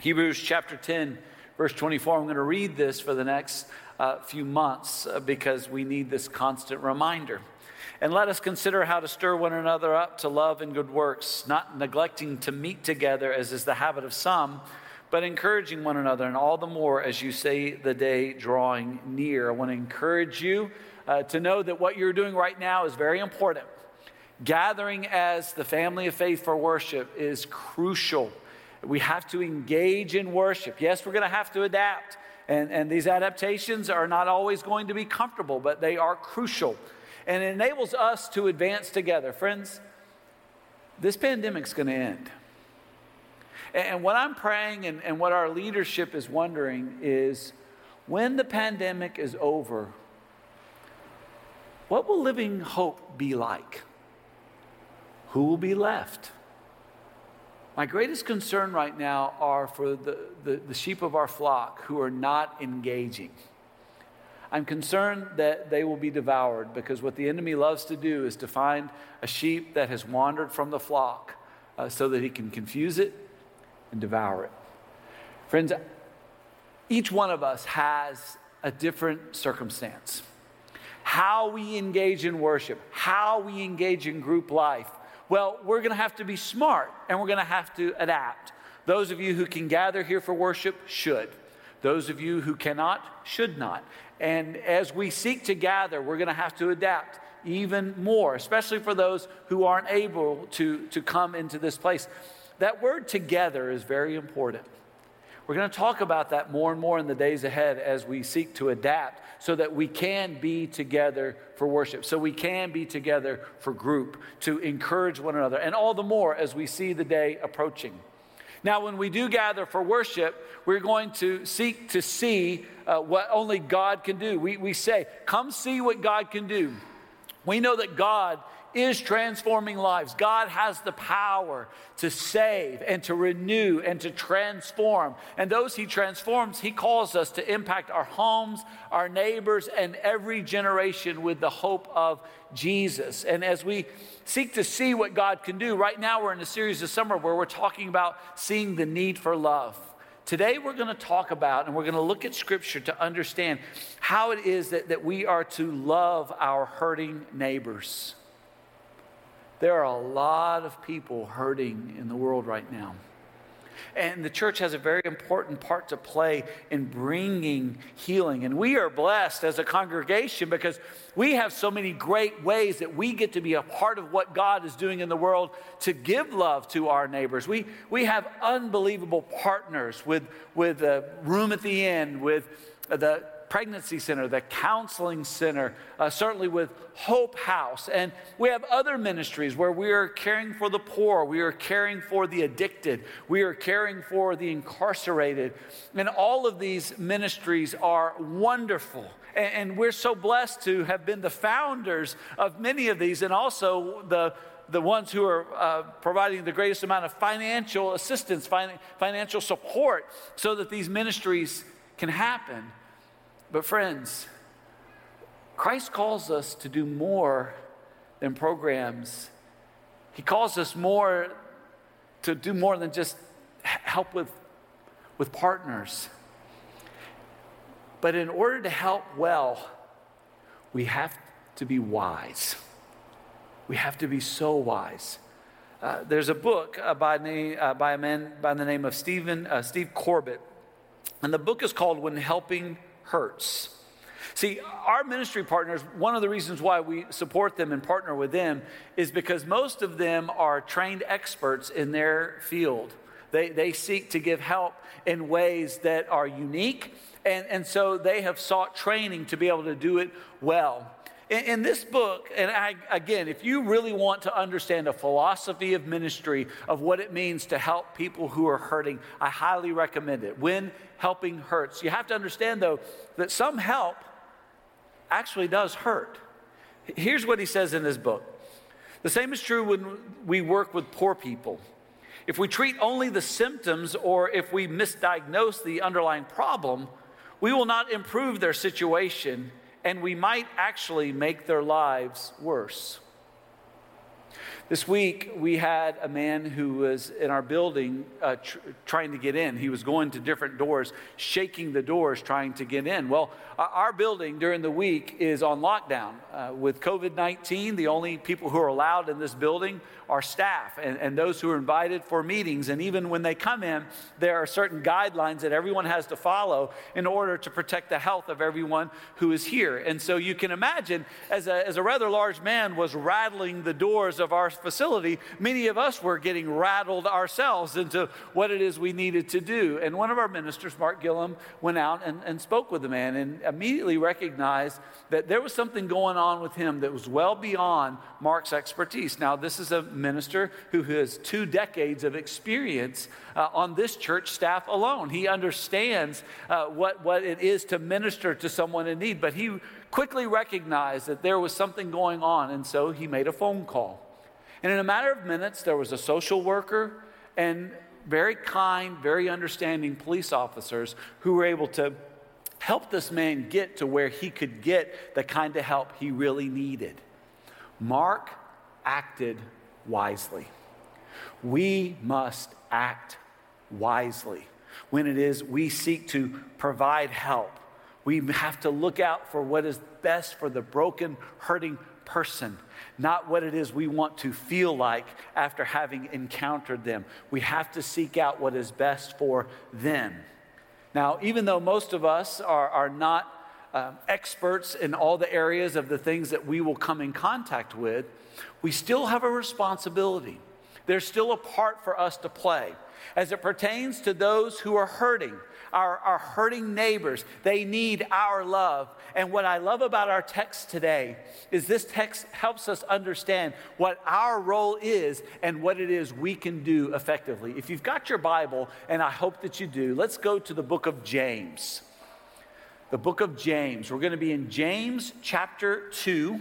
Hebrews chapter 10, verse 24. I'm going to read this for the next uh, few months uh, because we need this constant reminder. And let us consider how to stir one another up to love and good works, not neglecting to meet together as is the habit of some, but encouraging one another, and all the more as you see the day drawing near. I want to encourage you uh, to know that what you're doing right now is very important. Gathering as the family of faith for worship is crucial. We have to engage in worship. Yes, we're going to have to adapt. And, and these adaptations are not always going to be comfortable, but they are crucial. And it enables us to advance together. Friends, this pandemic's going to end. And what I'm praying and, and what our leadership is wondering is when the pandemic is over, what will living hope be like? Who will be left? My greatest concern right now are for the, the, the, sheep of our flock who are not engaging. I'm concerned that they will be devoured because what the enemy loves to do is to find a sheep that has wandered from the flock uh, so that he can confuse it and devour it. Friends, each one of us has a different circumstance. How we engage in worship, how we engage in group life, well, we're going to have to be smart and we're going to have to adapt. Those of you who can gather here for worship should. Those of you who cannot should not. And as we seek to gather, we're going to have to adapt even more, especially for those who aren't able to, to come into this place. That word together is very important. We're going to talk about that more and more in the days ahead as we seek to adapt so that we can be together for worship, so we can be together for group, to encourage one another, and all the more as we see the day approaching. Now, when we do gather for worship, we're going to seek to see uh, what only God can do. We, we say, Come see what God can do. We know that God is transforming lives. God has the power to save and to renew and to transform. And those He transforms, He calls us to impact our homes, our neighbors, and every generation with the hope of Jesus. And as we seek to see what God can do, right now we're in a series of summer where we're talking about seeing the need for love. Today, we're going to talk about and we're going to look at Scripture to understand how it is that, that we are to love our hurting neighbors. There are a lot of people hurting in the world right now. And the church has a very important part to play in bringing healing. And we are blessed as a congregation because we have so many great ways that we get to be a part of what God is doing in the world to give love to our neighbors. We, we have unbelievable partners with, with a Room at the Inn, with the pregnancy center, the counseling center, uh, certainly with Hope House. And we have other ministries where we are caring for the poor, we are caring for the addicted, we are caring for the incarcerated. And all of these ministries are wonderful. And, and we're so blessed to have been the founders of many of these and also the the ones who are uh, providing the greatest amount of financial assistance, fin- financial support, so that these ministries can happen. But, friends, Christ calls us to do more than programs. He calls us more to do more than just help with, with partners. But in order to help well, we have to be wise. We have to be so wise. Uh, there's a book uh, by, name, uh, by, a man by the name of Stephen, uh, Steve Corbett, and the book is called When Helping hurts. See, our ministry partners, one of the reasons why we support them and partner with them is because most of them are trained experts in their field. They, they seek to give help in ways that are unique, and, and so they have sought training to be able to do it well. In, in this book, and I, again, if you really want to understand a philosophy of ministry of what it means to help people who are hurting, I highly recommend it. When helping hurts. You have to understand, though, that some help actually does hurt. Here's what he says in his book The same is true when we work with poor people. If we treat only the symptoms or if we misdiagnose the underlying problem, we will not improve their situation and we might actually make their lives worse. This week, we had a man who was in our building uh, tr- trying to get in. He was going to different doors, shaking the doors, trying to get in. Well, our building during the week is on lockdown. Uh, with COVID 19, the only people who are allowed in this building are staff and, and those who are invited for meetings. And even when they come in, there are certain guidelines that everyone has to follow in order to protect the health of everyone who is here. And so you can imagine, as a, as a rather large man was rattling the doors of our facility, many of us were getting rattled ourselves into what it is we needed to do. And one of our ministers, Mark Gillum, went out and, and spoke with the man and immediately recognized that there was something going on with him that was well beyond Mark's expertise. Now, this is a minister who has two decades of experience uh, on this church staff alone. He understands uh, what, what it is to minister to someone in need, but he quickly recognized that there was something going on, and so he made a phone call. And in a matter of minutes, there was a social worker and very kind, very understanding police officers who were able to help this man get to where he could get the kind of help he really needed. Mark acted wisely. We must act wisely when it is we seek to provide help. We have to look out for what is best for the broken, hurting person, not what it is we want to feel like after having encountered them. We have to seek out what is best for them. Now, even though most of us are, are not uh, experts in all the areas of the things that we will come in contact with, we still have a responsibility. There's still a part for us to play. As it pertains to those who are hurting, our, our hurting neighbors, they need our love. And what I love about our text today is this text helps us understand what our role is and what it is we can do effectively. If you've got your Bible, and I hope that you do, let's go to the book of James. The book of James. We're going to be in James chapter 2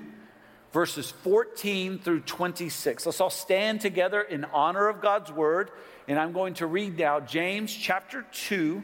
verses 14 through 26. Let's all stand together in honor of God's word. And I'm going to read now James chapter 2,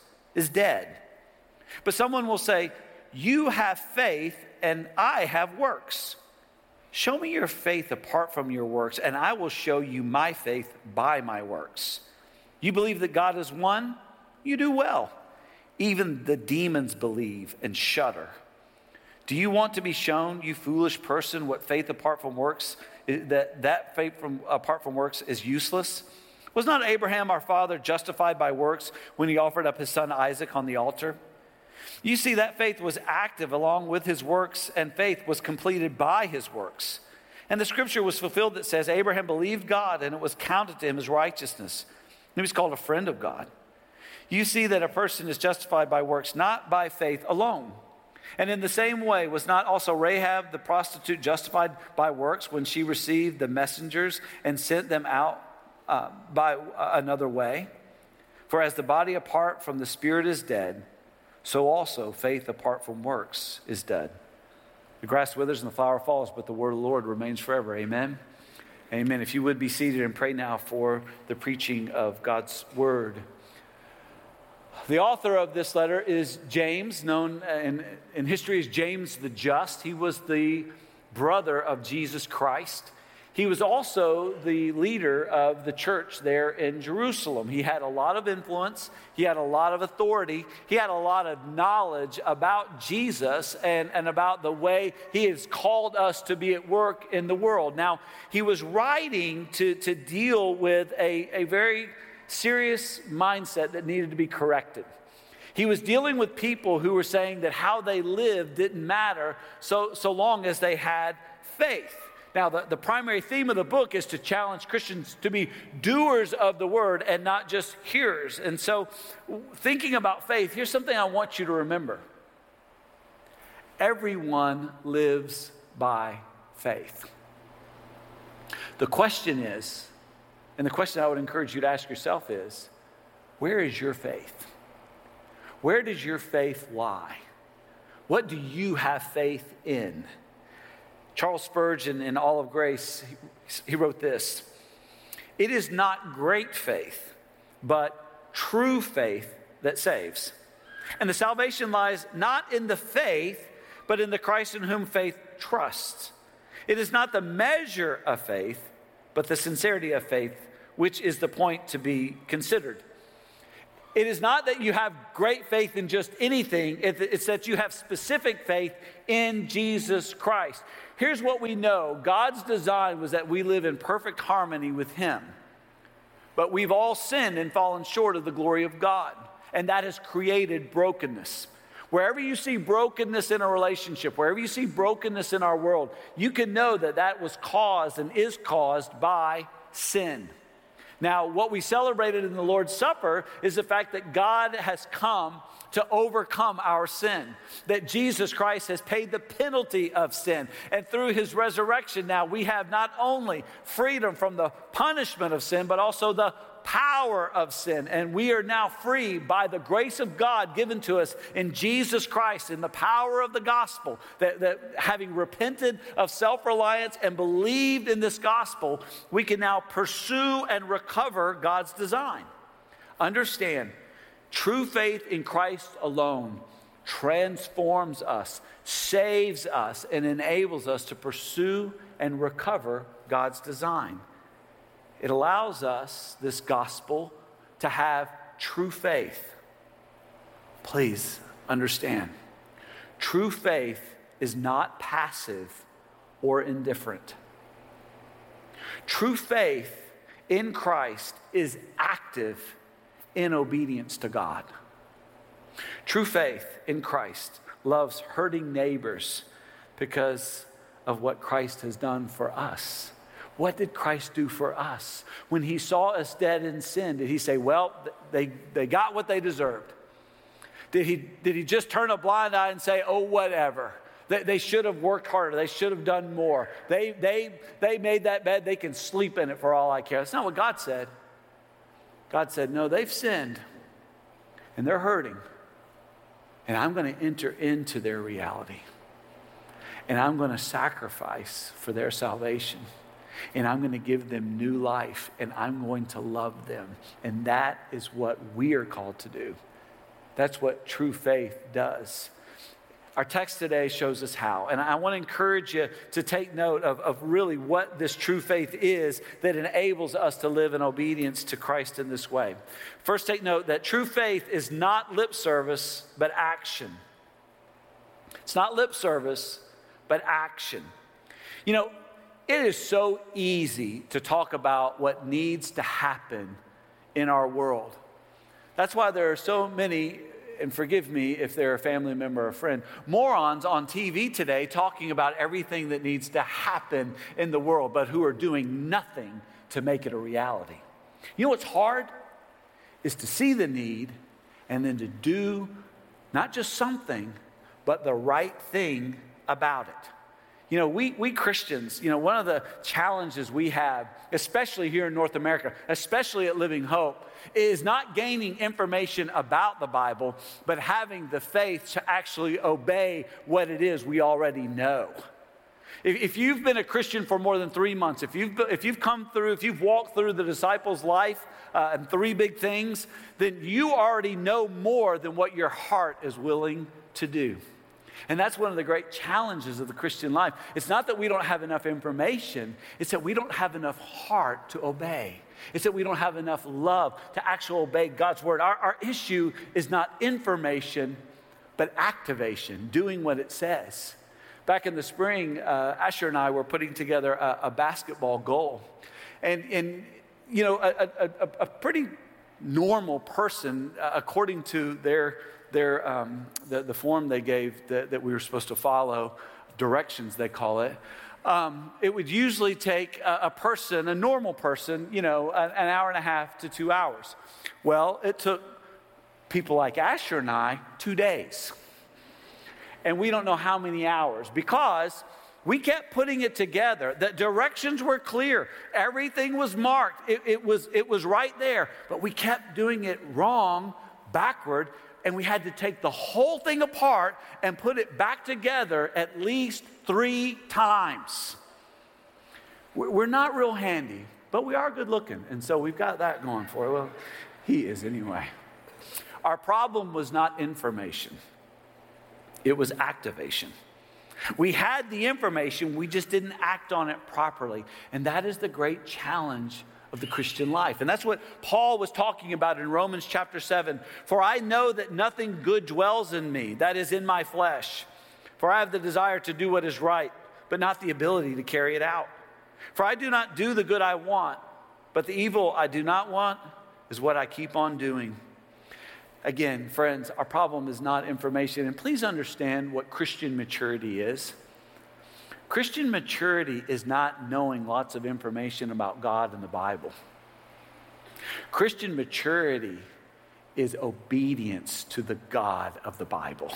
is dead. But someone will say, You have faith, and I have works. Show me your faith apart from your works, and I will show you my faith by my works. You believe that God is one? You do well. Even the demons believe and shudder. Do you want to be shown, you foolish person, what faith apart from works, that, that faith from, apart from works is useless? Was not Abraham, our father, justified by works when he offered up his son Isaac on the altar? You see, that faith was active along with his works, and faith was completed by his works. And the scripture was fulfilled that says, Abraham believed God, and it was counted to him as righteousness. He was called a friend of God you see that a person is justified by works, not by faith alone. And in the same way, was not also Rahab the prostitute justified by works when she received the messengers and sent them out uh, by another way? For as the body apart from the spirit is dead, so also faith apart from works is dead. The grass withers and the flower falls, but the word of the Lord remains forever. Amen. Amen. If you would be seated and pray now for the preaching of God's word. The author of this letter is James, known in, in history as James the Just. He was the brother of Jesus Christ. He was also the leader of the church there in Jerusalem. He had a lot of influence, he had a lot of authority, he had a lot of knowledge about Jesus and, and about the way he has called us to be at work in the world. Now, he was writing to, to deal with a, a very serious mindset that needed to be corrected. He was dealing with people who were saying that how they lived didn't matter so, so long as they had faith. Now, the, the primary theme of the book is to challenge Christians to be doers of the word and not just hearers. And so, thinking about faith, here's something I want you to remember everyone lives by faith. The question is, and the question I would encourage you to ask yourself is where is your faith? Where does your faith lie? What do you have faith in? Charles Spurgeon, in All of Grace, he wrote this It is not great faith, but true faith that saves. And the salvation lies not in the faith, but in the Christ in whom faith trusts. It is not the measure of faith, but the sincerity of faith, which is the point to be considered. It is not that you have great faith in just anything, it's that you have specific faith in Jesus Christ. Here's what we know God's design was that we live in perfect harmony with Him. But we've all sinned and fallen short of the glory of God, and that has created brokenness. Wherever you see brokenness in a relationship, wherever you see brokenness in our world, you can know that that was caused and is caused by sin. Now, what we celebrated in the Lord's Supper is the fact that God has come to overcome our sin, that Jesus Christ has paid the penalty of sin. And through his resurrection, now we have not only freedom from the punishment of sin, but also the power of sin. And we are now free by the grace of God given to us in Jesus Christ, in the power of the gospel, that, that having repented of self reliance and believed in this gospel, we can now pursue and recover God's design. Understand, true faith in Christ alone transforms us, saves us, and enables us to pursue and recover God's design. It allows us, this gospel, to have true faith. Please understand true faith is not passive or indifferent. True faith in Christ is active in obedience to God. True faith in Christ loves hurting neighbors because of what Christ has done for us. What did Christ do for us? When he saw us dead in sin, did he say, Well, they, they got what they deserved? Did he, did he just turn a blind eye and say, Oh, whatever? They, they should have worked harder. They should have done more. They, they, they made that bed. They can sleep in it for all I care. That's not what God said. God said, No, they've sinned and they're hurting. And I'm going to enter into their reality. And I'm going to sacrifice for their salvation and I'm going to give them new life and I'm going to love them. And that is what we are called to do. That's what true faith does. Our text today shows us how. And I want to encourage you to take note of, of really what this true faith is that enables us to live in obedience to Christ in this way. First, take note that true faith is not lip service, but action. It's not lip service, but action. You know, it is so easy to talk about what needs to happen in our world. That's why there are so many, and forgive me if they're a family member or a friend, morons on TV today talking about everything that needs to happen in the world, but who are doing nothing to make it a reality. You know what's hard? Is to see the need and then to do not just something, but the right thing about it. You know, we, we Christians, you know, one of the challenges we have, especially here in North America, especially at Living Hope, is not gaining information about the Bible, but having the faith to actually obey what it is we already know. If, if you've been a Christian for more than three months, if you've, if you've come through, if you've walked through the disciples' life uh, and three big things, then you already know more than what your heart is willing to do. And that's one of the great challenges of the Christian life. It's not that we don't have enough information, it's that we don't have enough heart to obey. It's that we don't have enough love to actually obey God's word. Our, our issue is not information, but activation, doing what it says. Back in the spring, uh, Asher and I were putting together a, a basketball goal. And, and you know, a, a, a pretty normal person, uh, according to their their, um, the, the form they gave that, that we were supposed to follow, directions they call it, um, it would usually take a, a, person, a normal person, you know, an, an hour and a half to two hours. Well, it took people like Asher and I two days. And we don't know how many hours because We kept putting it together. The directions were clear. Everything was marked. It, it, was, it was right there. But we kept doing it wrong, backward, and we had to take the whole thing apart and put it back together at least three times. We're not real handy, but we are good looking. And so we've got that going for us. Well, he is anyway. Our problem was not information, it was activation. We had the information, we just didn't act on it properly. And that is the great challenge of the Christian life. And that's what Paul was talking about in Romans chapter 7. For I know that nothing good dwells in me, that is in my flesh. For I have the desire to do what is right, but not the ability to carry it out. For I do not do the good I want, but the evil I do not want is what I keep on doing. Again, friends, our problem is not information. And please understand what Christian maturity is. Christian maturity is not knowing lots of information about God and the Bible. Christian maturity is obedience to the God of the Bible.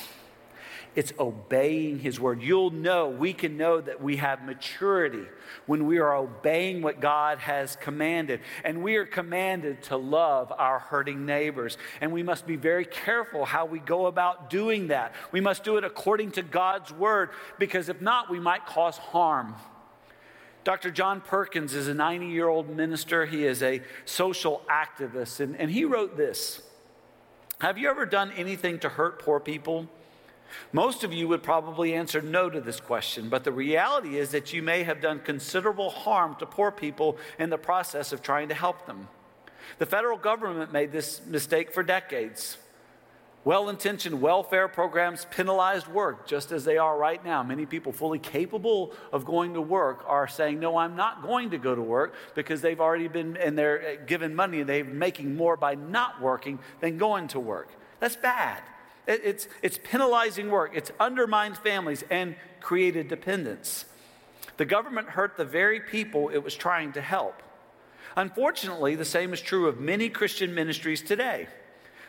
It's obeying His word. You'll know, we can know that we have maturity when we are obeying what God has commanded. And we are commanded to love our hurting neighbors. And we must be very careful how we go about doing that. We must do it according to God's word, because if not, we might cause harm. Dr. John Perkins is a 90 year old minister. He is a social activist. And, and he wrote this Have you ever done anything to hurt poor people? Most of you would probably answer no to this question, but the reality is that you may have done considerable harm to poor people in the process of trying to help them. The federal government made this mistake for decades. Well intentioned welfare programs penalized work, just as they are right now. Many people fully capable of going to work are saying, No, I'm not going to go to work because they've already been, and they're uh, given money, and they're making more by not working than going to work. That's bad. It's, it's penalizing work, it's undermined families and created dependence. The government hurt the very people it was trying to help. Unfortunately, the same is true of many Christian ministries today.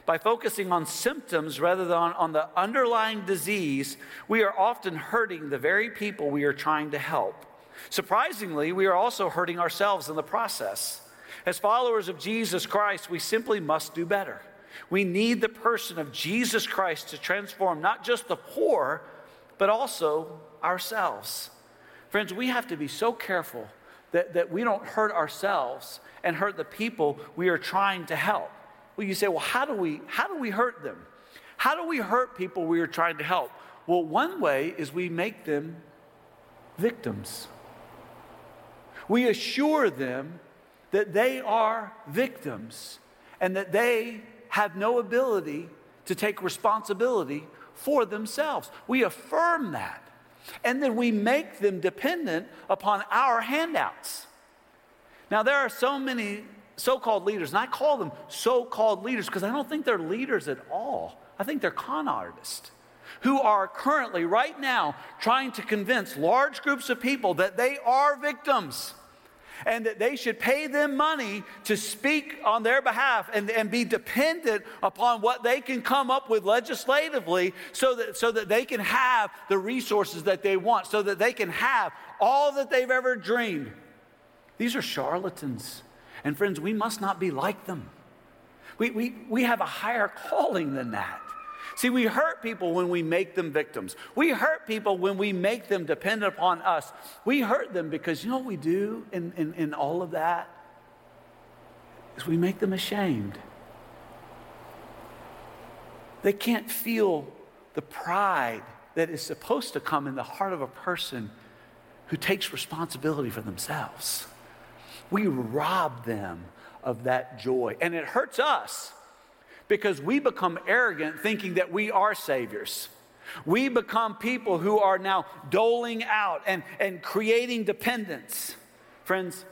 By focusing on symptoms rather than on, on the underlying disease, we are often hurting the very people we are trying to help. Surprisingly, we are also hurting ourselves in the process. As followers of Jesus Christ, we simply must do better. We need the person of Jesus Christ to transform not just the poor, but also ourselves. Friends, we have to be so careful that, that we don't hurt ourselves and hurt the people we are trying to help. Well, you say, well, how do we, how do we hurt them? How do we hurt people we are trying to help? Well, one way is we make them victims. We assure them that they are victims and that they have no ability to take responsibility for themselves. We affirm that. And then we make them dependent upon our handouts. Now, there are so many so called leaders, and I call them so called leaders because I don't think they're leaders at all. I think they're con artists who are currently, right now, trying to convince large groups of people that they are victims and that they should pay them money to speak on their behalf and, and be dependent upon what they can come up with legislatively so that, so that they can have the resources that they want, so that they can have all that they've ever dreamed. These are charlatans. And friends, we must not be like them. We, we, we have a higher calling than that. See, we hurt people when we make them victims. We hurt people when we make them dependent upon us. We hurt them because you know what we do in, in, in all of that? Is we make them ashamed. They can't feel the pride that is supposed to come in the heart of a person who takes responsibility for themselves. We rob them of that joy, and it hurts us because we become arrogant thinking that we are saviors. We become people who are now doling out and, and creating dependence. Friends,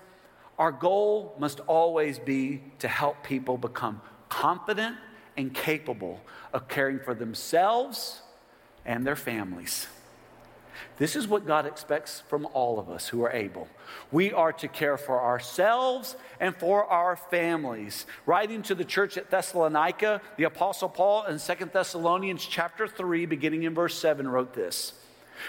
our goal must always be to help people become confident and capable of caring for themselves and their families. This is what God expects from all of us who are able. We are to care for ourselves and for our families. Writing to the church at Thessalonica, the apostle Paul in Second Thessalonians chapter 3 beginning in verse 7 wrote this.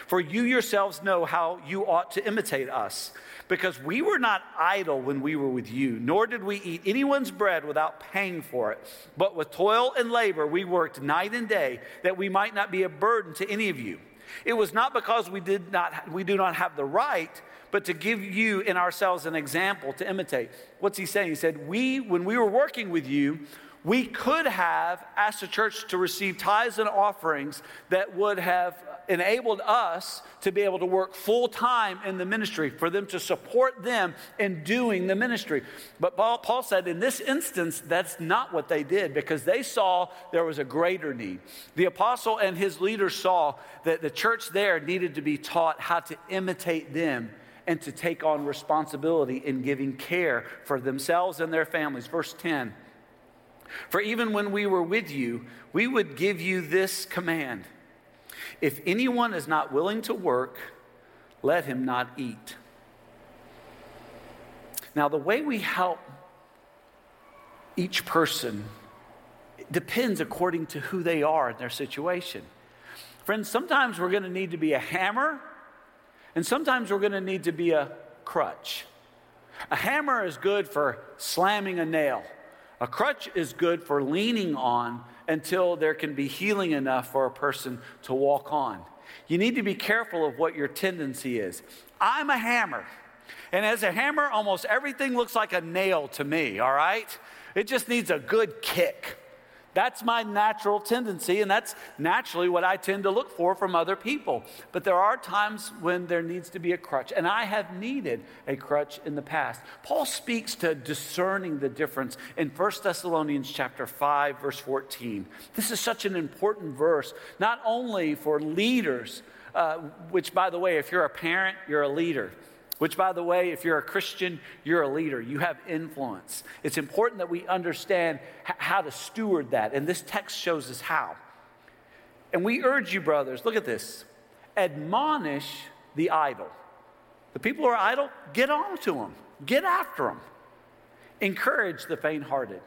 For you yourselves know how you ought to imitate us, because we were not idle when we were with you, nor did we eat anyone's bread without paying for it. But with toil and labor we worked night and day, that we might not be a burden to any of you. It was not because we did not we do not have the right, but to give you in ourselves an example to imitate. What's he saying? He said, "We when we were working with you, we could have asked the church to receive tithes and offerings that would have enabled us to be able to work full time in the ministry, for them to support them in doing the ministry. But Paul, Paul, said in this instance, that's not what they did because they saw there was a greater need. The apostle and his leaders saw that the church there needed to be taught how to imitate them and to take on responsibility in giving care for themselves and their families. Verse 10. For even when we were with you, we would give you this command If anyone is not willing to work, let him not eat. Now, the way we help each person depends according to who they are and their situation. Friends, sometimes we're going to need to be a hammer, and sometimes we're going to need to be a crutch. A hammer is good for slamming a nail. A crutch is good for leaning on until there can be healing enough for a person to walk on. You need to be careful of what your tendency is. I'm a hammer. And as a hammer, almost everything looks like a nail to me, all right? It just needs a good kick. That's my natural tendency, and that's naturally what I tend to look for from other people. But there are times when there needs to be a crutch, and I have needed a crutch in the past. Paul speaks to discerning the difference in 1 Thessalonians chapter 5 verse 14. This is such an important verse, not only for leaders, uh, which by the way, if you're a parent, you're a leader. Which, by the way, if you're a Christian, you're a leader. You have influence. It's important that we understand h- how to steward that. And this text shows us how. And we urge you, brothers, look at this admonish the idle. The people who are idle, get on to them, get after them. Encourage the faint hearted.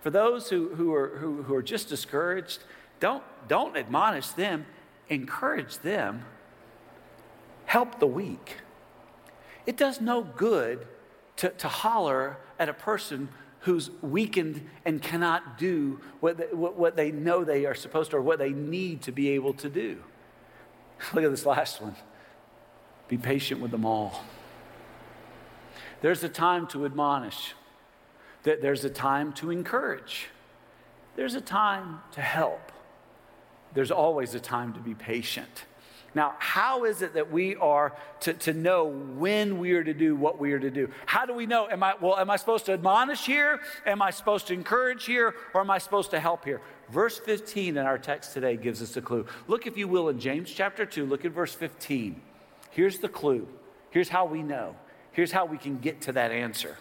For those who, who, are, who, who are just discouraged, don't, don't admonish them, encourage them. Help the weak. It does no good to, to holler at a person who's weakened and cannot do what they, what, what they know they are supposed to or what they need to be able to do. Look at this last one. Be patient with them all. There's a time to admonish, there's a time to encourage, there's a time to help, there's always a time to be patient. Now, how is it that we are to, to know when we are to do what we are to do? How do we know? Am I, well, am I supposed to admonish here? Am I supposed to encourage here? Or am I supposed to help here? Verse 15 in our text today gives us a clue. Look, if you will, in James chapter 2, look at verse 15. Here's the clue. Here's how we know. Here's how we can get to that answer.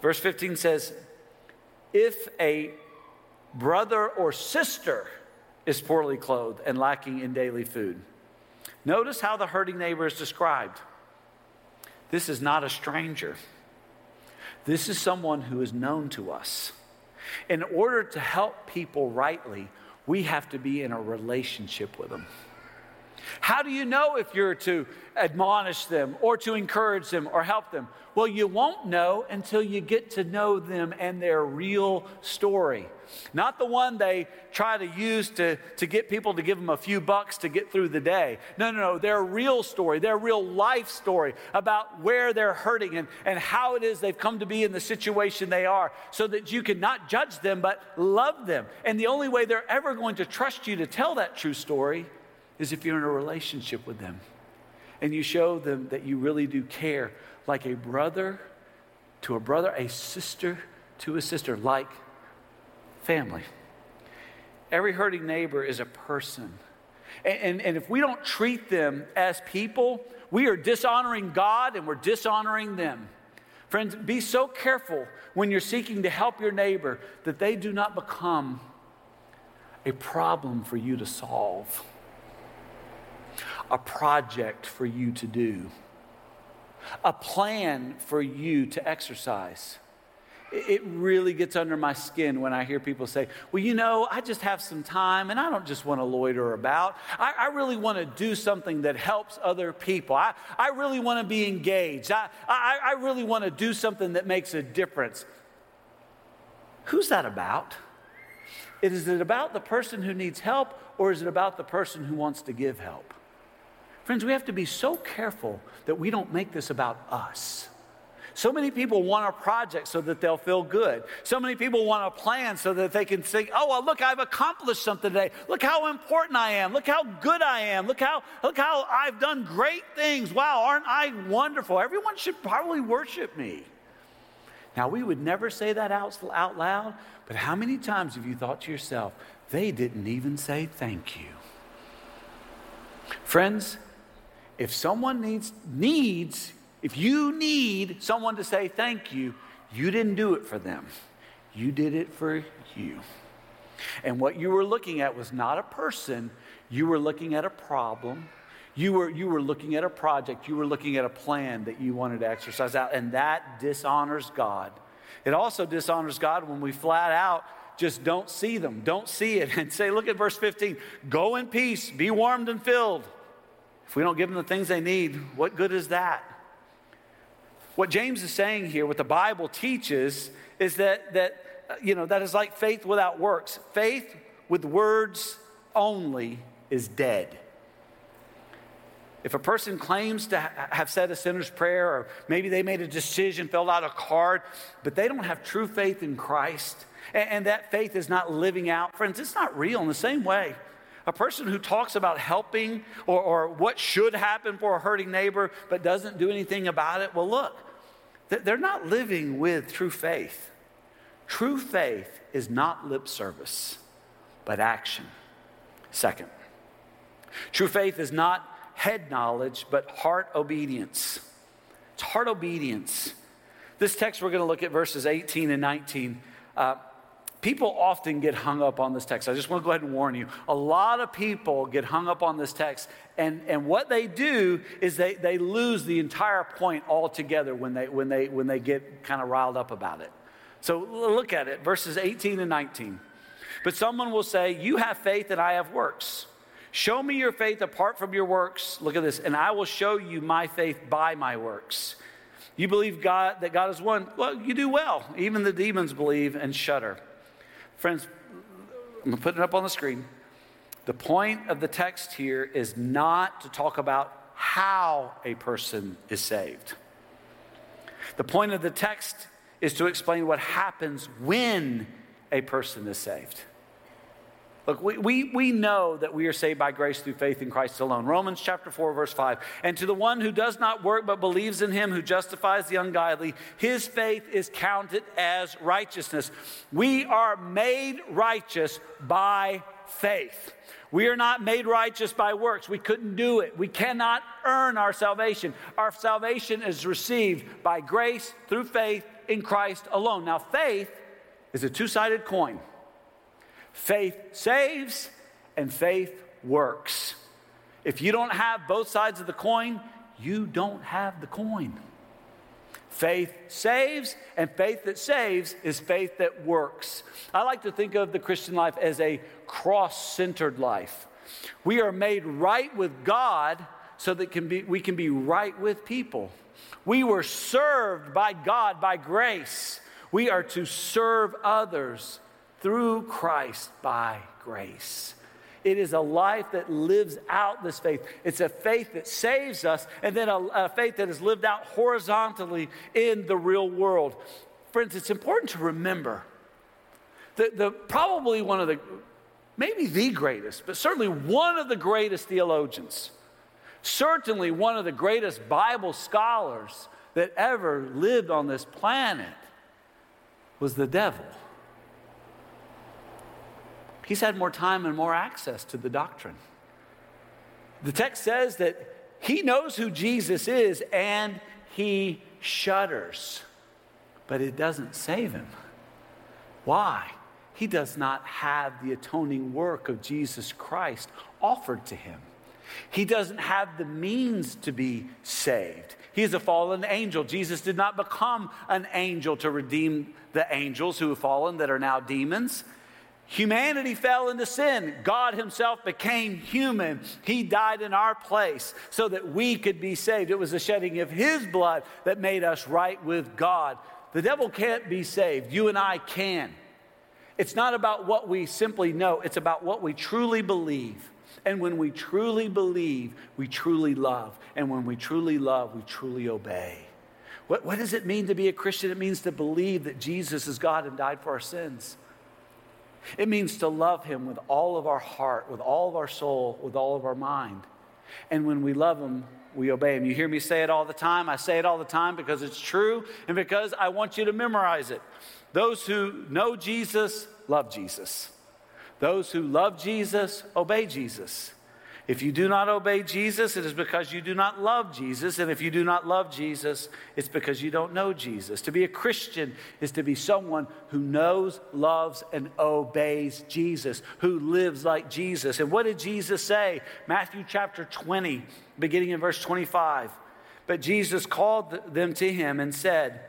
Verse 15 says, If a brother or sister, is poorly clothed and lacking in daily food. Notice how the hurting neighbor is described. This is not a stranger. This is someone who is known to us. In order to help people rightly, we have to be in a relationship with them. How do you know if you're to admonish them or to encourage them or help them? Well, you won't know until you get to know them and their real story. Not the one they try to use to, to get people to give them a few bucks to get through the day. No, no, no. Their real story, their real life story about where they're hurting and, and how it is they've come to be in the situation they are, so that you can not judge them, but love them. And the only way they're ever going to trust you to tell that true story is if you're in a relationship with them and you show them that you really do care, like a brother to a brother, a sister to a sister, like family. Every hurting neighbor is a person. And, and, and, if we don't treat them as people, we are dishonoring God and we're dishonoring them. Friends, be so careful when you're seeking to help your neighbor that they do not become a problem for you to solve a project for you to do, a plan for you to exercise. it really gets under my skin when I hear people say, Well, you know, I just have some time and I don't just want to loiter about. I, I really want to do something that helps other people. I, I really want to be engaged. I, I, I really want to do something that makes a difference. Who's that about? Is it about the person who needs help or is it about the person who wants to give help? Friends, we have to be so careful that we don't make this about us. So many people want a project so that they'll feel good. So many people want a plan so that they can think, oh, well, look, I've accomplished something today. Look how important I am. Look how good I am. Look how, look how I've done great things. Wow, aren't I wonderful? Everyone should probably worship me. Now, we would never say that out, out loud, but how many times have you thought to yourself, they didn't even say thank you? Friends, if someone needs, needs if you need someone to say thank you, you didn't do it for them. You did it for you. And what you were looking at was not a person, you were looking at a problem. You were, you were looking at a project, you were looking at a plan that you wanted to exercise out, and that dishonors God. It also dishonors God when we flat out just don't see them, don't see it, and say, look at verse 15 go in peace, be warmed and filled. If we don't give them the things they need, what good is that? What James is saying here, what the Bible teaches, is that, that uh, you know, that is like faith without works. Faith with words only is dead. If a person claims to have said a sinner's prayer, or maybe they made a decision, filled out a card, but they don't have true faith in Christ, and, and that faith is not living out, friends, it's not real in the same way. A person who talks about helping or, or what should happen for a hurting neighbor but doesn't do anything about it, well, look, they're not living with true faith. True faith is not lip service, but action. Second, true faith is not head knowledge, but heart obedience. It's heart obedience. This text, we're going to look at verses 18 and 19. Uh, People often get hung up on this text. I just want to go ahead and warn you. A lot of people get hung up on this text, and, and what they do is they, they lose the entire point altogether when they, when, they, when they get kind of riled up about it. So look at it, verses 18 and 19. But someone will say, You have faith and I have works. Show me your faith apart from your works. Look at this, and I will show you my faith by my works. You believe God that God is one? Well, you do well. Even the demons believe and shudder. Friends, I'm going to put it up on the screen. The point of the text here is not to talk about how a person is saved. The point of the text is to explain what happens when a person is saved. Look, we, we, we know that we are saved by grace through faith in Christ alone. Romans chapter 4, verse 5. And to the one who does not work but believes in him who justifies the ungodly, his faith is counted as righteousness. We are made righteous by faith. We are not made righteous by works. We couldn't do it. We cannot earn our salvation. Our salvation is received by grace through faith in Christ alone. Now, faith is a two sided coin. Faith saves and faith works. If you don't have both sides of the coin, you don't have the coin. Faith saves, and faith that saves is faith that works. I like to think of the Christian life as a cross centered life. We are made right with God so that can be, we can be right with people. We were served by God by grace. We are to serve others through Christ by grace. It is a life that lives out this faith. It's a faith that saves us, and then a, a, faith that is lived out horizontally in the real world. Friends, it's important to remember that the, probably one of the, maybe the greatest, but certainly one of the greatest theologians, certainly one of the greatest Bible scholars that ever lived on this planet was the devil. He's had more time and more access to the doctrine. The text says that he knows who Jesus is and he shudders, but it doesn't save him. Why? He does not have the atoning work of Jesus Christ offered to him. He doesn't have the means to be saved. He is a fallen angel. Jesus did not become an angel to redeem the angels who have fallen that are now demons. Humanity fell into sin. God Himself became human. He died in our place so that we could be saved. It was the shedding of His blood that made us right with God. The devil can't be saved. You and I can. It's not about what we simply know, it's about what we truly believe. And when we truly believe, we truly love. And when we truly love, we truly obey. What, what does it mean to be a Christian? It means to believe that Jesus is God and died for our sins. It means to love Him with all of our heart, with all of our soul, with all of our mind. And when we love Him, we obey Him. You hear me say it all the time. I say it all the time because it's true and because I want you to memorize it. Those who know Jesus love Jesus. Those who love Jesus obey Jesus. If you do not obey Jesus, it is because you do not love Jesus. And if you do not love Jesus, it's because you don't know Jesus. To be a Christian is to be someone who knows, loves, and obeys Jesus, who lives like Jesus. And what did Jesus say? Matthew chapter 20, beginning in verse 25. But Jesus called them to him and said,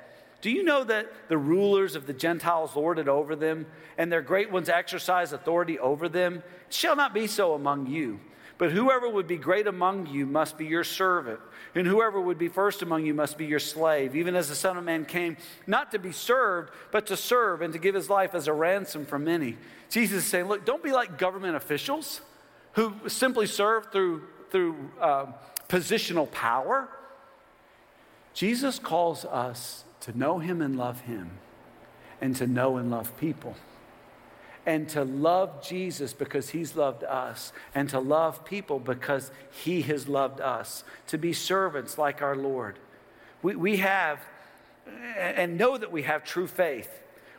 do you know that the rulers of the Gentiles lord it over them, and their great ones exercise authority over them? It shall not be so among you. But whoever would be great among you must be your servant, and whoever would be first among you must be your slave, even as the Son of Man came not to be served, but to serve and to give his life as a ransom for many. Jesus is saying, Look, don't be like government officials who simply serve through, through uh, positional power. Jesus calls us to know him and love him, and to know and love people and to love Jesus because he's loved us, and to love people because he has loved us, to be servants like our Lord. We, we have, and know that we have true faith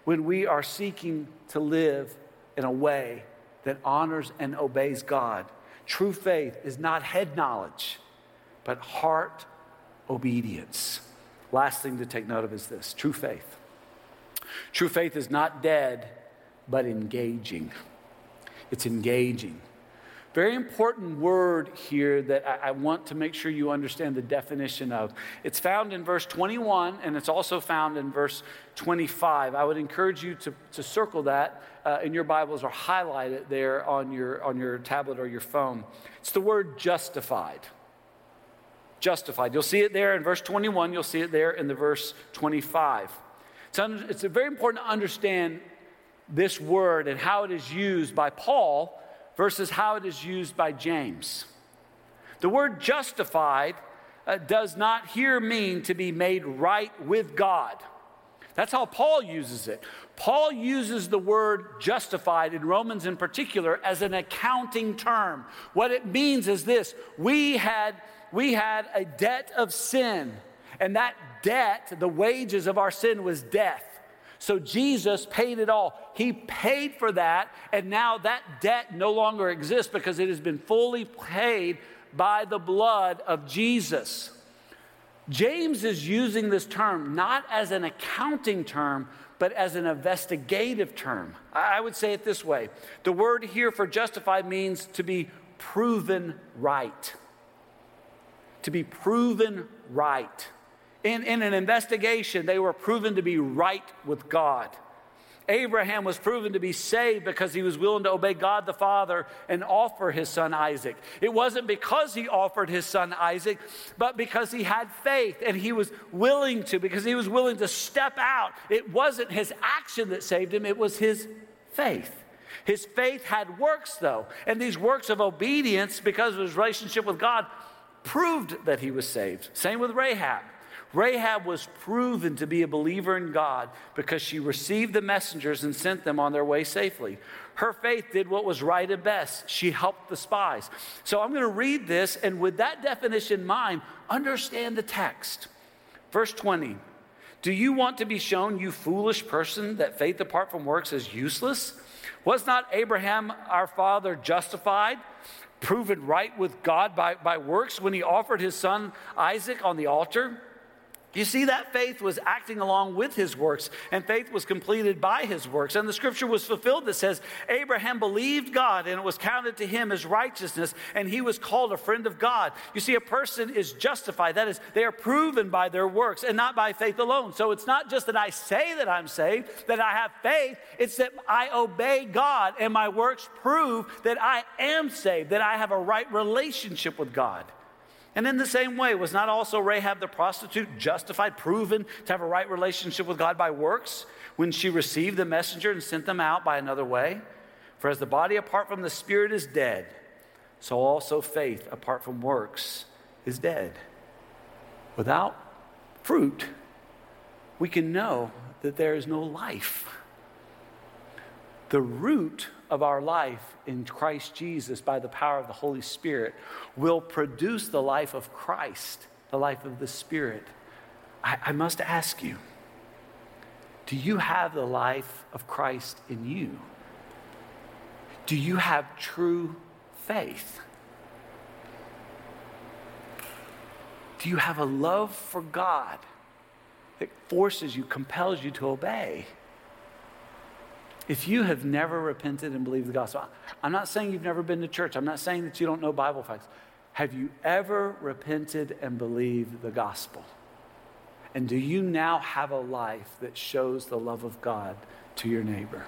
when we are seeking to live in a way that honors and obeys God. True faith is not head knowledge, but heart obedience. Last thing to take note of is this true faith. True faith is not dead but engaging. It's engaging. Very important word here that I, I, want to make sure you understand the definition of. It's found in verse 21 and it's also found in verse 25. I would encourage you to, to circle that uh, in your Bibles or highlight it there on your, on your tablet or your phone. It's the word justified. Justified. You'll see it there in verse 21, you'll see it there in the verse 25. It's, it's very important to understand this word and how it is used by Paul versus how it is used by James. The word justified uh, does not here mean to be made right with God. That's how Paul uses it. Paul uses the word justified in Romans in particular as an accounting term. What it means is this we had, we had a debt of sin, and that debt, the wages of our sin, was death. So Jesus paid it all. He paid for that, and now that debt no longer exists because it has been fully paid by the blood of Jesus. James is using this term not as an accounting term, but as an investigative term. I would say it this way the word here for justified means to be proven right. To be proven right. In, in an investigation, they were proven to be right with God. Abraham was proven to be saved because he was willing to obey God the Father and offer his son Isaac. It wasn't because he offered his son Isaac, but because he had faith and he was willing to, because he was willing to step out. It wasn't his action that saved him, it was his faith. His faith had works, though, and these works of obedience, because of his relationship with God, proved that he was saved. Same with Rahab. Rahab was proven to be a believer in God because she received the messengers and sent them on their way safely. Her faith did what was right and best. She helped the spies. So I'm going to read this, and with that definition in mind, understand the text. Verse 20 Do you want to be shown, you foolish person, that faith apart from works is useless? Was not Abraham our father justified? proven right with God by, by works when he offered his son Isaac on the altar? You see, that faith was acting along with his works, and faith was completed by his works. And the scripture was fulfilled that says, Abraham believed God, and it was counted to him as righteousness, and he was called a friend of God. You see, a person is justified. That is, they are proven by their works and not by faith alone. So it's not just that I say that I'm saved, that I have faith, it's that I obey God, and my works prove that I am saved, that I have a right relationship with God. And in the same way, was not also Rahab the prostitute justified, proven to have a right relationship with God by works when she received the messenger and sent them out by another way? For as the body apart from the spirit is dead, so also faith apart from works is dead. Without fruit, we can know that there is no life. The root of our life in Christ Jesus by the power of the Holy Spirit will produce the life of Christ, the life of the Spirit. I, I must ask you do you have the life of Christ in you? Do you have true faith? Do you have a love for God that forces you, compels you to obey? If you have never repented and believed the gospel, I'm not saying you've never been to church. I'm not saying that you don't know Bible facts. Have you ever repented and believed the gospel? And do you now have a life that shows the love of God to your neighbor?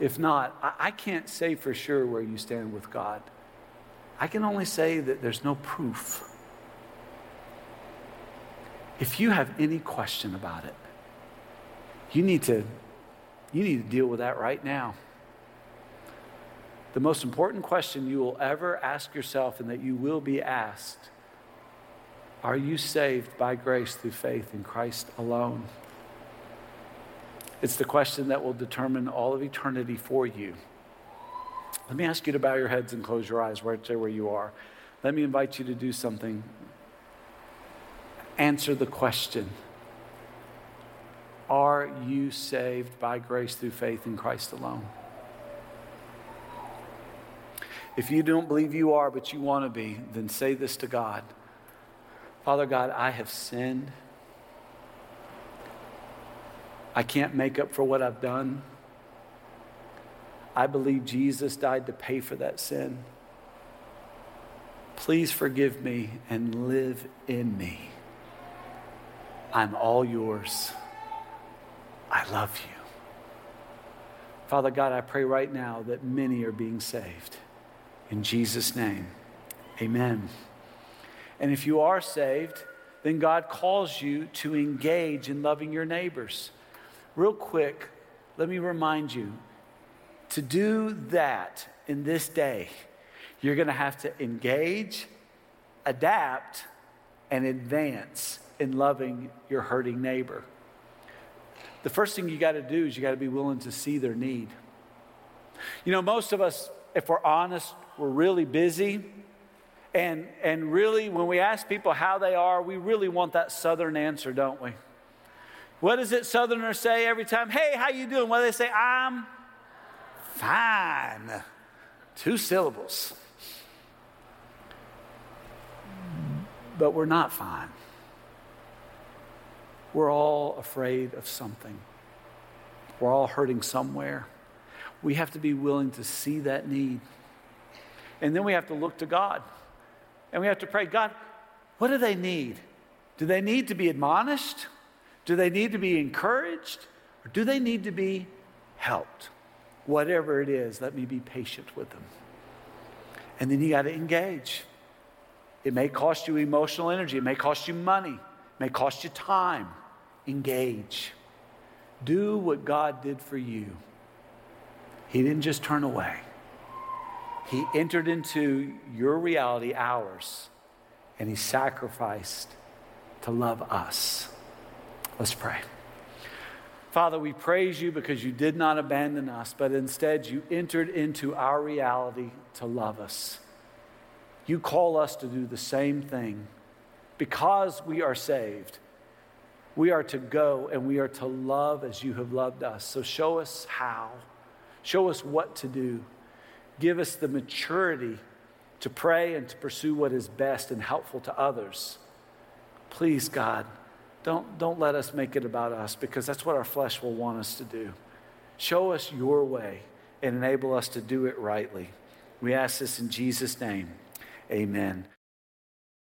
If not, I, can't say for sure where you stand with God. I can only say that there's no proof. If you have any question about it, you need to you need to deal with that right now. The most important question you will ever ask yourself and that you will be asked are you saved by grace through faith in Christ alone? It's the question that will determine all of eternity for you. Let me ask you to bow your heads and close your eyes right there where you are. Let me invite you to do something. Answer the question. Are you saved by grace through faith in Christ alone? If you don't believe you are, but you want to be, then say this to God Father God, I have sinned. I can't make up for what I've done. I believe Jesus died to pay for that sin. Please forgive me and live in me. I'm all yours. I love you. Father God, I pray right now that many are being saved. In Jesus' name, amen. And if you are saved, then God calls you to engage in loving your neighbors. Real quick, let me remind you to do that in this day, you're going to have to engage, adapt, and advance in loving your hurting neighbor the first thing you got to do is you got to be willing to see their need. You know, most of us, if we're honest, we're really busy. And, and really, when we ask people how they are, we really want that southern answer, don't we? What does it southerners say every time? Hey, how you doing? Well, they say? I'm fine. Two syllables. But we're not fine. We're all afraid of something. We're all hurting somewhere. We have to be willing to see that need. And then we have to look to God. And we have to pray God, what do they need? Do they need to be admonished? Do they need to be encouraged? Or do they need to be helped? Whatever it is, let me be patient with them. And then you got to engage. It may cost you emotional energy, it may cost you money, it may cost you time. Engage. Do what God did for you. He didn't just turn away, He entered into your reality, ours, and He sacrificed to love us. Let's pray. Father, we praise you because you did not abandon us, but instead you entered into our reality to love us. You call us to do the same thing because we are saved, we are to go and we are to love as you have loved us. So show us how, show us what to do. Give us the maturity to pray and to pursue what is best and helpful to others. Please, God, don't, don't let us make it about us because that's what our flesh will want us to do. Show us your way and enable us to do it rightly. We ask this in Jesus' name. Amen.